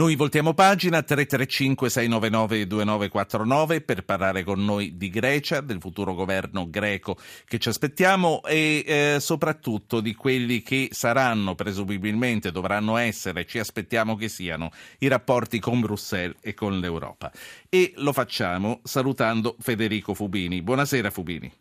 Noi voltiamo pagina 335-699-2949 per parlare con noi di Grecia, del futuro governo greco che ci aspettiamo e eh, soprattutto di quelli che saranno, presumibilmente dovranno essere, ci aspettiamo che siano, i rapporti con Bruxelles e con l'Europa. E lo facciamo salutando Federico Fubini. Buonasera Fubini.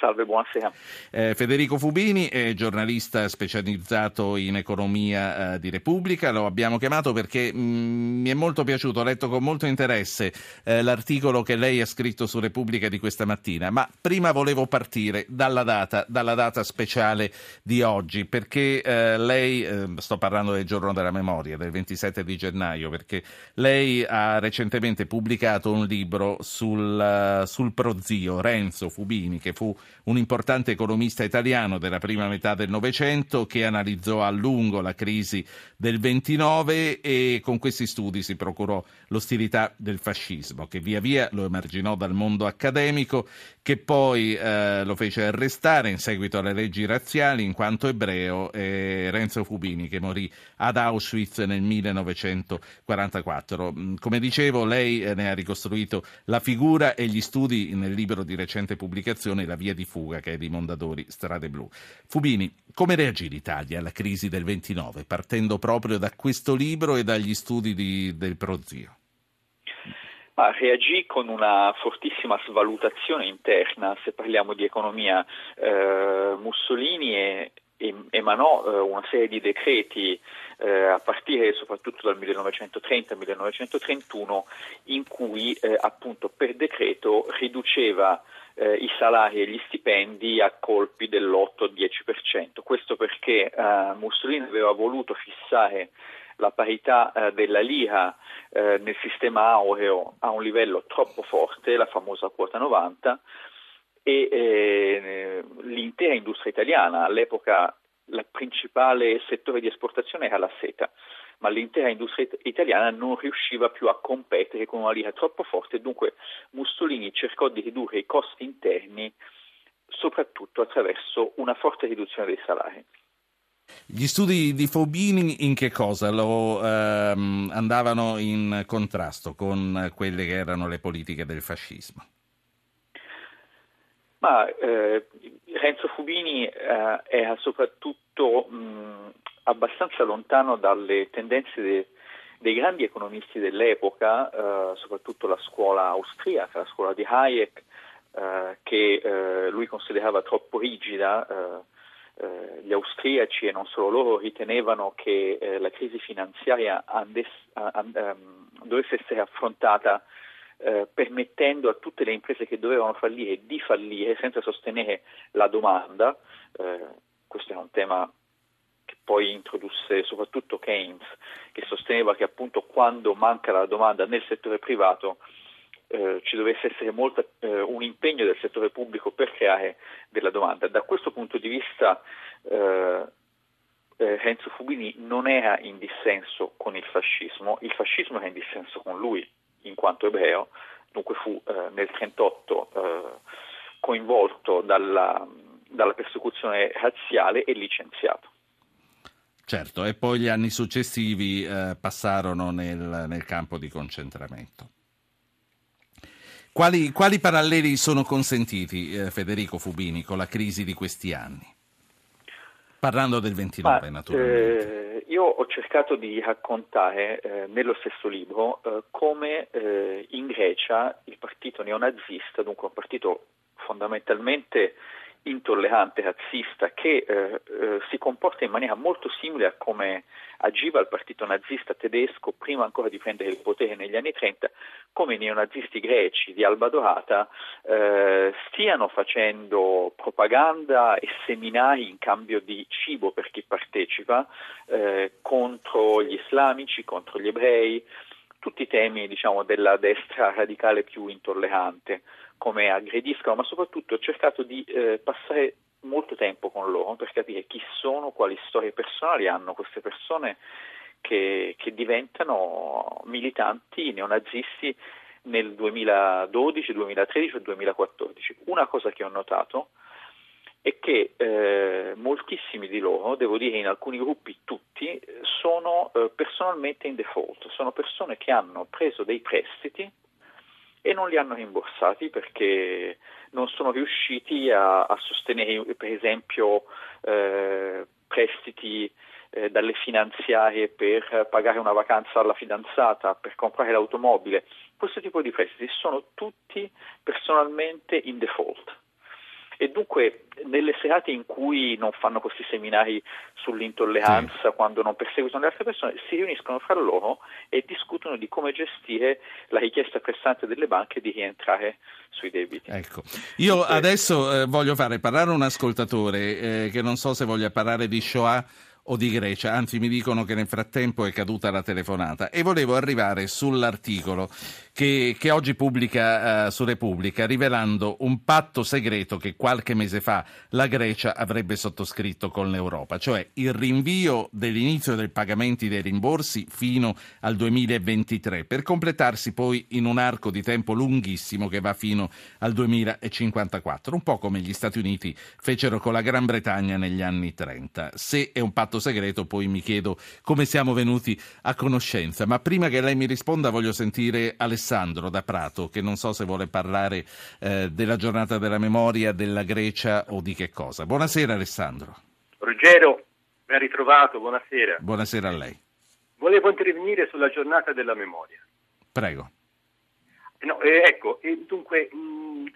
Salve, buonasera. Eh, Federico Fubini è giornalista specializzato in economia eh, di Repubblica, lo abbiamo chiamato perché mh, mm, mi è molto piaciuto, ho letto con molto interesse eh, l'articolo che lei ha scritto su Repubblica di questa mattina, ma prima volevo partire dalla data, dalla data speciale di oggi, perché eh, lei, eh, sto parlando del giorno della memoria, del 27 di gennaio, perché lei ha recentemente pubblicato un libro sul, sul prozio Renzo Fubini, che fu un importante economista italiano della prima metà del Novecento che analizzò a lungo la crisi del 29 e con questi studi si procurò l'ostilità del fascismo che via via lo emarginò dal mondo accademico che poi eh, lo fece arrestare in seguito alle leggi razziali in quanto ebreo e Renzo Fubini che morì ad Auschwitz nel 1944. Mm, come dicevo, lei eh, ne ha ricostruito la figura e gli studi nel libro di recente pubblicazione La via di fuga che è di Mondadori Strade Blu. Fubini, come reagì l'Italia alla crisi del 29 partendo proprio da questo libro e dagli studi di, del prozio? Ma reagì con una fortissima svalutazione interna, se parliamo di economia. Eh, Mussolini e, emanò eh, una serie di decreti eh, a partire soprattutto dal 1930-1931 in cui eh, appunto per decreto riduceva eh, i salari e gli stipendi a colpi dell'8-10%. Questo perché Mussolini aveva voluto fissare la parità eh, della lira eh, nel sistema aureo a un livello troppo forte, la famosa quota 90, e eh, l'intera industria italiana, all'epoca il principale settore di esportazione era la seta, ma l'intera industria italiana non riusciva più a competere con una lira troppo forte dunque Mussolini cercò di ridurre i costi interni soprattutto attraverso una forte riduzione dei salari. Gli studi di Fobini in che cosa lo ehm, andavano in contrasto con quelle che erano le politiche del fascismo? Ma eh, Renzo Fubini eh, era soprattutto mh, abbastanza lontano dalle tendenze de, dei grandi economisti dell'epoca, eh, soprattutto la scuola austriaca, la scuola di Hayek, eh, che eh, lui considerava troppo rigida. Eh, gli austriaci e non solo loro ritenevano che la crisi finanziaria andes, and, um, dovesse essere affrontata eh, permettendo a tutte le imprese che dovevano fallire di fallire senza sostenere la domanda. Eh, questo è un tema che poi introdusse soprattutto Keynes, che sosteneva che appunto quando manca la domanda nel settore privato eh, ci dovesse essere molta, eh, un impegno del settore pubblico per creare della domanda. Da questo punto di vista eh, eh Renzo Fubini non era in dissenso con il fascismo, il fascismo era in dissenso con lui, in quanto ebreo, dunque fu eh, nel 1938 eh, coinvolto dalla, dalla persecuzione razziale e licenziato. Certo, e poi gli anni successivi eh, passarono nel, nel, campo di concentramento. Quali, quali paralleli sono consentiti, eh, Federico Fubini, con la crisi di questi anni? Parlando del 29, Ma, naturalmente. Eh, io ho cercato di raccontare eh, nello stesso libro eh, come eh, in Grecia il partito neonazista, dunque un partito fondamentalmente intollerante, razzista, che eh, eh, si comporta in maniera molto simile a come agiva il partito nazista tedesco prima ancora di prendere il potere negli anni 30, come i neonazisti greci di Alba Dorata eh, stiano facendo propaganda e seminari in cambio di cibo per chi partecipa eh, contro gli islamici, contro gli ebrei, tutti i temi diciamo, della destra radicale più intollerante come aggrediscono, ma soprattutto ho cercato di eh, passare molto tempo con loro per capire chi sono, quali storie personali hanno queste persone che, che diventano militanti neonazisti nel 2012, 2013 e 2014. Una cosa che ho notato è che eh, moltissimi di loro, devo dire in alcuni gruppi tutti, sono eh, personalmente in default, sono persone che hanno preso dei prestiti e non li hanno rimborsati perché non sono riusciti a, a sostenere per esempio eh, prestiti eh, dalle finanziarie per pagare una vacanza alla fidanzata, per comprare l'automobile. Questo tipo di prestiti sono tutti personalmente in default. E dunque nelle serate in cui non fanno questi seminari sull'intolleranza, sì. quando non perseguitano le altre persone, si riuniscono fra loro e discutono di come gestire la richiesta pressante delle banche di rientrare sui debiti. Ecco, io Dunque, adesso eh, voglio fare parlare un ascoltatore eh, che non so se voglia parlare di Shoah o di Grecia, anzi mi dicono che nel frattempo è caduta la telefonata e volevo arrivare sull'articolo che, che oggi pubblica uh, su Repubblica rivelando un patto segreto che qualche mese fa la Grecia avrebbe sottoscritto con l'Europa, cioè il rinvio dell'inizio dei pagamenti dei rimborsi fino al 2023 per completarsi poi in un arco di tempo lunghissimo che va fino al 2054, un po' come gli Stati Uniti fecero con la Gran Bretagna negli anni 30. Se è un patto segreto poi mi chiedo come siamo venuti a conoscenza, ma prima che lei mi risponda voglio sentire Alessandro Alessandro da Prato, che non so se vuole parlare eh, della giornata della memoria, della Grecia o di che cosa. Buonasera Alessandro. Ruggero, ben ritrovato, buonasera. Buonasera a lei. Volevo intervenire sulla giornata della memoria. Prego. No, eh, ecco, eh, dunque, mh, mm,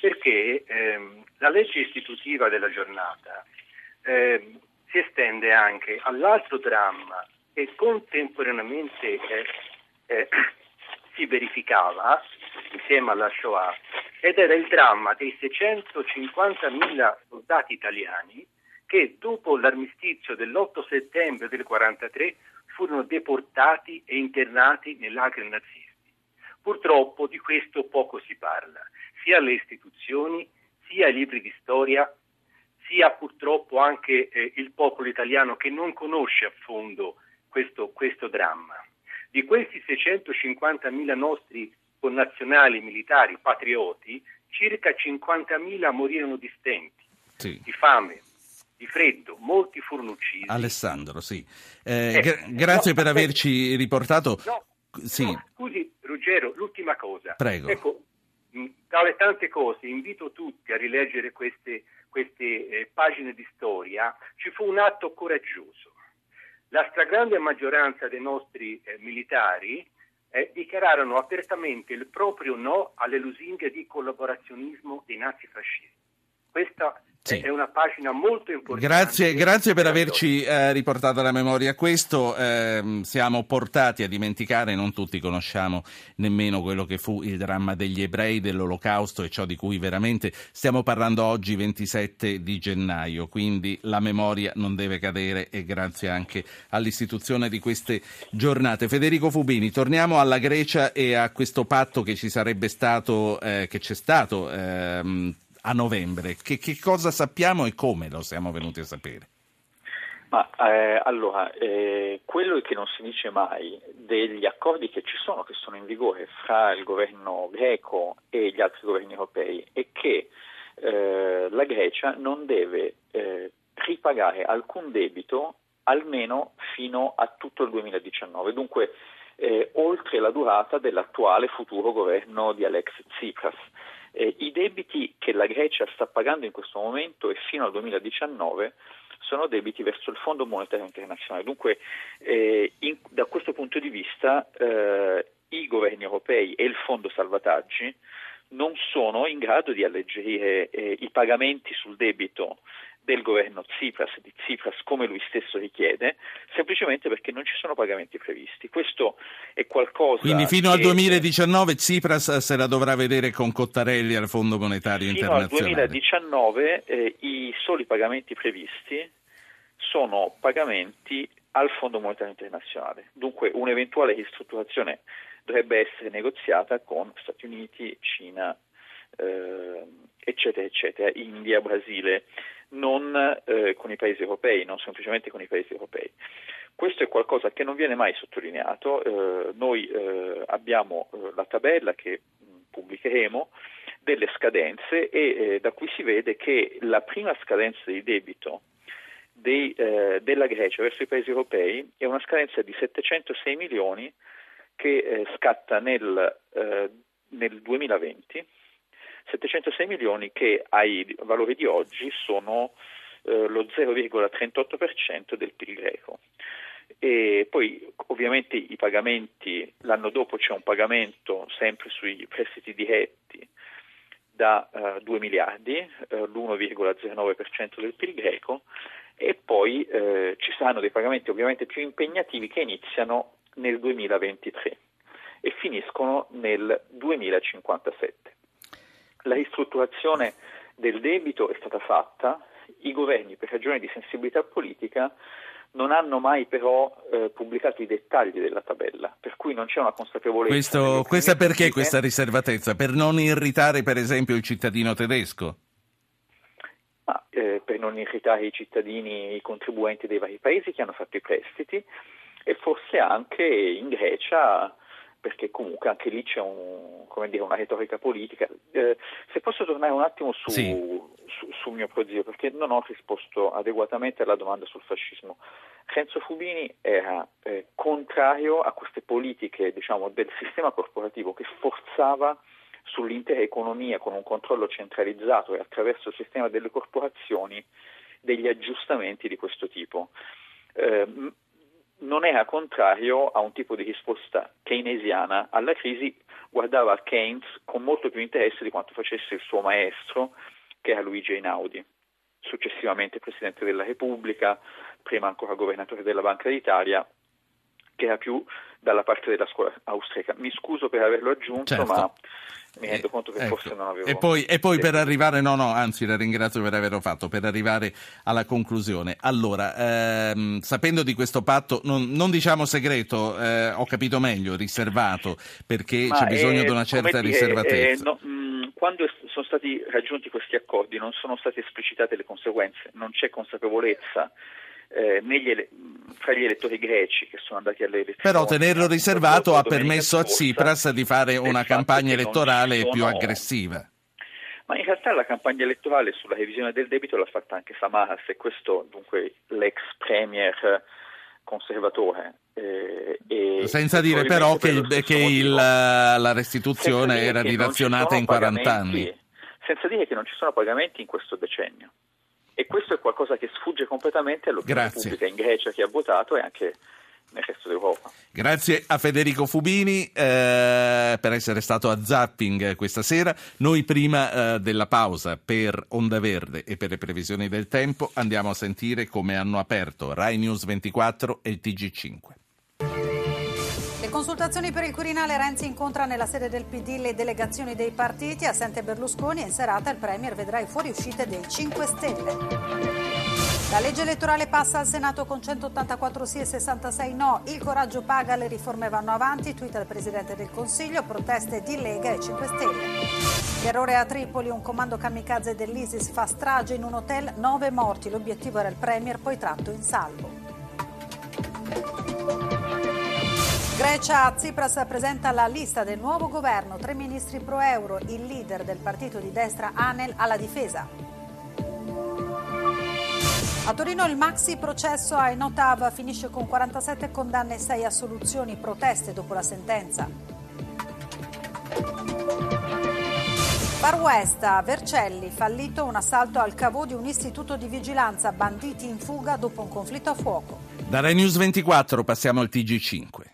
perché ehm, la legge istitutiva della giornata ehm, si estende anche all'altro dramma che contemporaneamente eh, si verificava insieme alla Shoah ed era il dramma dei 650.000 soldati italiani che dopo l'armistizio dell'8 settembre del 1943 furono deportati e internati nei lagri nazisti. Purtroppo di questo poco si parla, sia alle istituzioni, sia ai libri di storia, sia purtroppo anche eh, il popolo italiano che non conosce a fondo questo, questo dramma. Di questi 650.000 nostri connazionali militari patrioti, circa 50.000 morirono di stenti, sì. di fame, di freddo, molti furono uccisi. Alessandro, sì. Eh, eh, gra- grazie no, per averci riportato. No, sì. no, scusi, Ruggero, l'ultima cosa. Prego. Ecco, tra le tante cose, invito tutti a rileggere queste, queste eh, pagine di storia. Ci fu un atto coraggioso la stragrande maggioranza dei nostri eh, militari eh, dichiararono apertamente il proprio no alle lusinghe di collaborazionismo dei nazifascisti. Questa sì. È una pagina molto importante. Grazie, grazie per averci eh, riportato alla memoria questo. Eh, siamo portati a dimenticare, non tutti conosciamo nemmeno quello che fu il dramma degli ebrei, dell'olocausto e ciò di cui veramente stiamo parlando oggi, 27 di gennaio. Quindi la memoria non deve cadere e grazie anche all'istituzione di queste giornate. Federico Fubini, torniamo alla Grecia e a questo patto che ci sarebbe stato, eh, che c'è stato ehm, a novembre. Che, che, cosa sappiamo e come lo siamo venuti a sapere? Ma eh, allora, eh, quello che non si dice mai degli accordi che ci sono, che sono in vigore fra il governo greco e gli altri governi europei, è che eh, la Grecia non deve eh, ripagare alcun debito almeno fino a tutto il 2019. Dunque, eh, oltre la durata dell'attuale futuro governo di Alex Tsipras. Eh, I debiti che la Grecia sta pagando in questo momento e fino al 2019 sono debiti verso il Fondo Monetario Internazionale. Dunque, eh, in, da questo punto di vista, eh, i governi europei e il Fondo Salvataggi non sono in grado di alleggerire eh, i pagamenti sul debito del governo Tsipras, di Tsipras come lui stesso richiede, semplicemente perché non ci sono pagamenti previsti. Questo è qualcosa. Quindi fino al 2019 Tsipras se la dovrà vedere con Cottarelli al Fondo Monetario fino Internazionale. Al 2019 eh, i soli pagamenti previsti sono pagamenti al Fondo Monetario Internazionale. Dunque un'eventuale ristrutturazione dovrebbe essere negoziata con Stati Uniti, Cina, eh, eccetera, eccetera, India, Brasile non eh, con i paesi europei, non semplicemente con i paesi europei. Questo è qualcosa che non viene mai sottolineato, eh, noi eh, abbiamo eh, la tabella che mh, pubblicheremo delle scadenze e eh, da cui si vede che la prima scadenza di debito dei, della Grecia verso i paesi europei è una scadenza di 706 milioni che scatta nel, nel 2020, 706 milioni che ai valori di oggi sono eh, lo 0,38% del PIL greco. E poi ovviamente i pagamenti, l'anno dopo c'è un pagamento sempre sui prestiti diretti da uh, 2 miliardi, uh, l'1,09% del PIL greco, e poi uh, ci saranno dei pagamenti ovviamente più impegnativi che iniziano nel 2023 e finiscono nel 2057. La ristrutturazione del debito è stata fatta, i governi per ragioni di sensibilità politica non hanno mai però eh, pubblicato i dettagli della tabella, per cui non c'è una consapevolezza. Questo, questa perché questa riservatezza? Per non irritare per esempio il cittadino tedesco? Ma, eh, per non irritare i cittadini, i contribuenti dei vari paesi che hanno fatto i prestiti e forse anche in Grecia perché comunque anche lì c'è un, dire, una retorica politica. Eh, se posso tornare un attimo su, sì. su, sul mio prozio, perché non ho risposto adeguatamente alla domanda sul fascismo. Renzo Fubini era eh, contrario a queste politiche diciamo, del sistema corporativo che forzava sull'intera economia con un controllo centralizzato e attraverso il sistema delle corporazioni degli aggiustamenti di questo tipo. Eh, non era contrario a un tipo di risposta keynesiana alla crisi, guardava Keynes con molto più interesse di quanto facesse il suo maestro, che era Luigi Einaudi, successivamente Presidente della Repubblica, prima ancora governatore della Banca d'Italia, che era più dalla parte della scuola austriaca. Mi scuso per averlo aggiunto, certo. ma mi rendo eh, conto che ecco. forse non avevo... E poi, e poi per arrivare, no no, anzi la ringrazio per averlo fatto, per arrivare alla conclusione. Allora, ehm, sapendo di questo patto, non, non diciamo segreto, eh, ho capito meglio, riservato, perché Ma c'è bisogno di una certa dire, riservatezza. Eh, no, mh, mm, quando sono stati raggiunti questi accordi non sono state esplicitate le conseguenze, non c'è consapevolezza eh, ele- fra gli elettori greci che sono andati alle elezioni. Però tenerlo riservato ha permesso a Tsipras di fare una campagna elettorale sono... più aggressiva. Ma in realtà la campagna elettorale sulla revisione del debito l'ha fatta anche Samaras e questo dunque l'ex premier conservatore. Eh, Senza dire però che, che il, la restituzione era dilazionata in 40 anni. Senza dire che non ci sono pagamenti in questo decennio. E questo è qualcosa che sfugge completamente all'opinione Grazie. pubblica in Grecia che ha votato e anche nel resto d'Europa. Grazie a Federico Fubini eh, per essere stato a Zapping questa sera. Noi prima eh, della pausa per Onda Verde e per le previsioni del tempo andiamo a sentire come hanno aperto Rai News 24 e il TG5. Consultazioni per il Quirinale Renzi incontra nella sede del PD le delegazioni dei partiti, assente Berlusconi e in serata il Premier vedrà i fuoriuscite dei 5 Stelle. La legge elettorale passa al Senato con 184 sì e 66 no. Il coraggio paga, le riforme vanno avanti. Tweet al Presidente del Consiglio, proteste di Lega e 5 Stelle. Terrore a Tripoli, un comando kamikaze dell'ISIS fa strage in un hotel, 9 morti. L'obiettivo era il Premier, poi tratto in salvo. Grecia, Tsipras presenta la lista del nuovo governo, tre ministri pro euro, il leader del partito di destra Anel alla difesa. A Torino il maxi processo ai Notav finisce con 47 condanne e 6 assoluzioni, proteste dopo la sentenza. Far West, a Vercelli, fallito un assalto al cavo di un istituto di vigilanza, banditi in fuga dopo un conflitto a fuoco. Da Rai News 24 passiamo al TG5.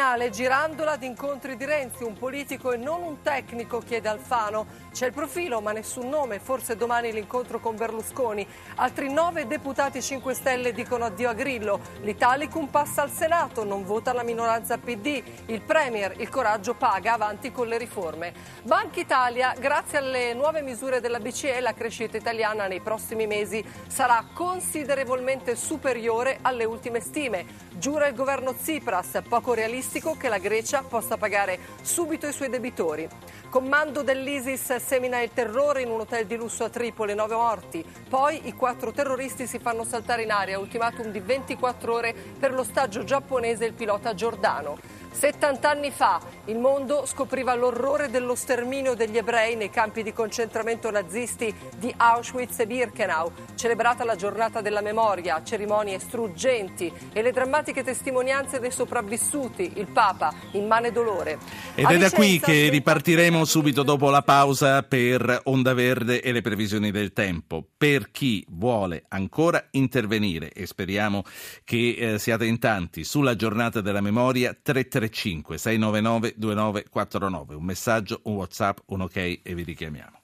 Quirinale, girandola di incontri di Renzi, un politico e non un tecnico, chiede Alfano. C'è il profilo, ma nessun nome. Forse domani l'incontro con Berlusconi. Altri nove deputati 5 Stelle dicono addio a Grillo. L'Italicum passa al Senato, non vota la minoranza PD. Il Premier, il coraggio paga, avanti con le riforme. Banca Italia, grazie alle nuove misure della BCE, la crescita italiana nei prossimi mesi sarà considerevolmente superiore alle ultime stime. Giura il governo Tsipras, poco realistico che la Grecia possa pagare subito i suoi debitori. Comando dell'ISIS semina il terrore in un hotel di lusso a Tripoli, nove morti. Poi i quattro terroristi si fanno saltare in aria, ultimatum di 24 ore per l'ostaggio giapponese e il pilota Giordano. 70 anni fa il mondo scopriva l'orrore dello sterminio degli ebrei nei campi di concentramento nazisti di Auschwitz e Birkenau. Celebrata la giornata della memoria, cerimonie struggenti e le drammatiche testimonianze dei sopravvissuti, il Papa immane dolore. Ed è da qui che ripartiremo subito dopo la pausa per Onda Verde e le previsioni del tempo. Per chi vuole ancora intervenire e speriamo che eh, siate in tanti sulla giornata della memoria 335 699 2949. Un messaggio, un WhatsApp, un ok e vi richiamiamo.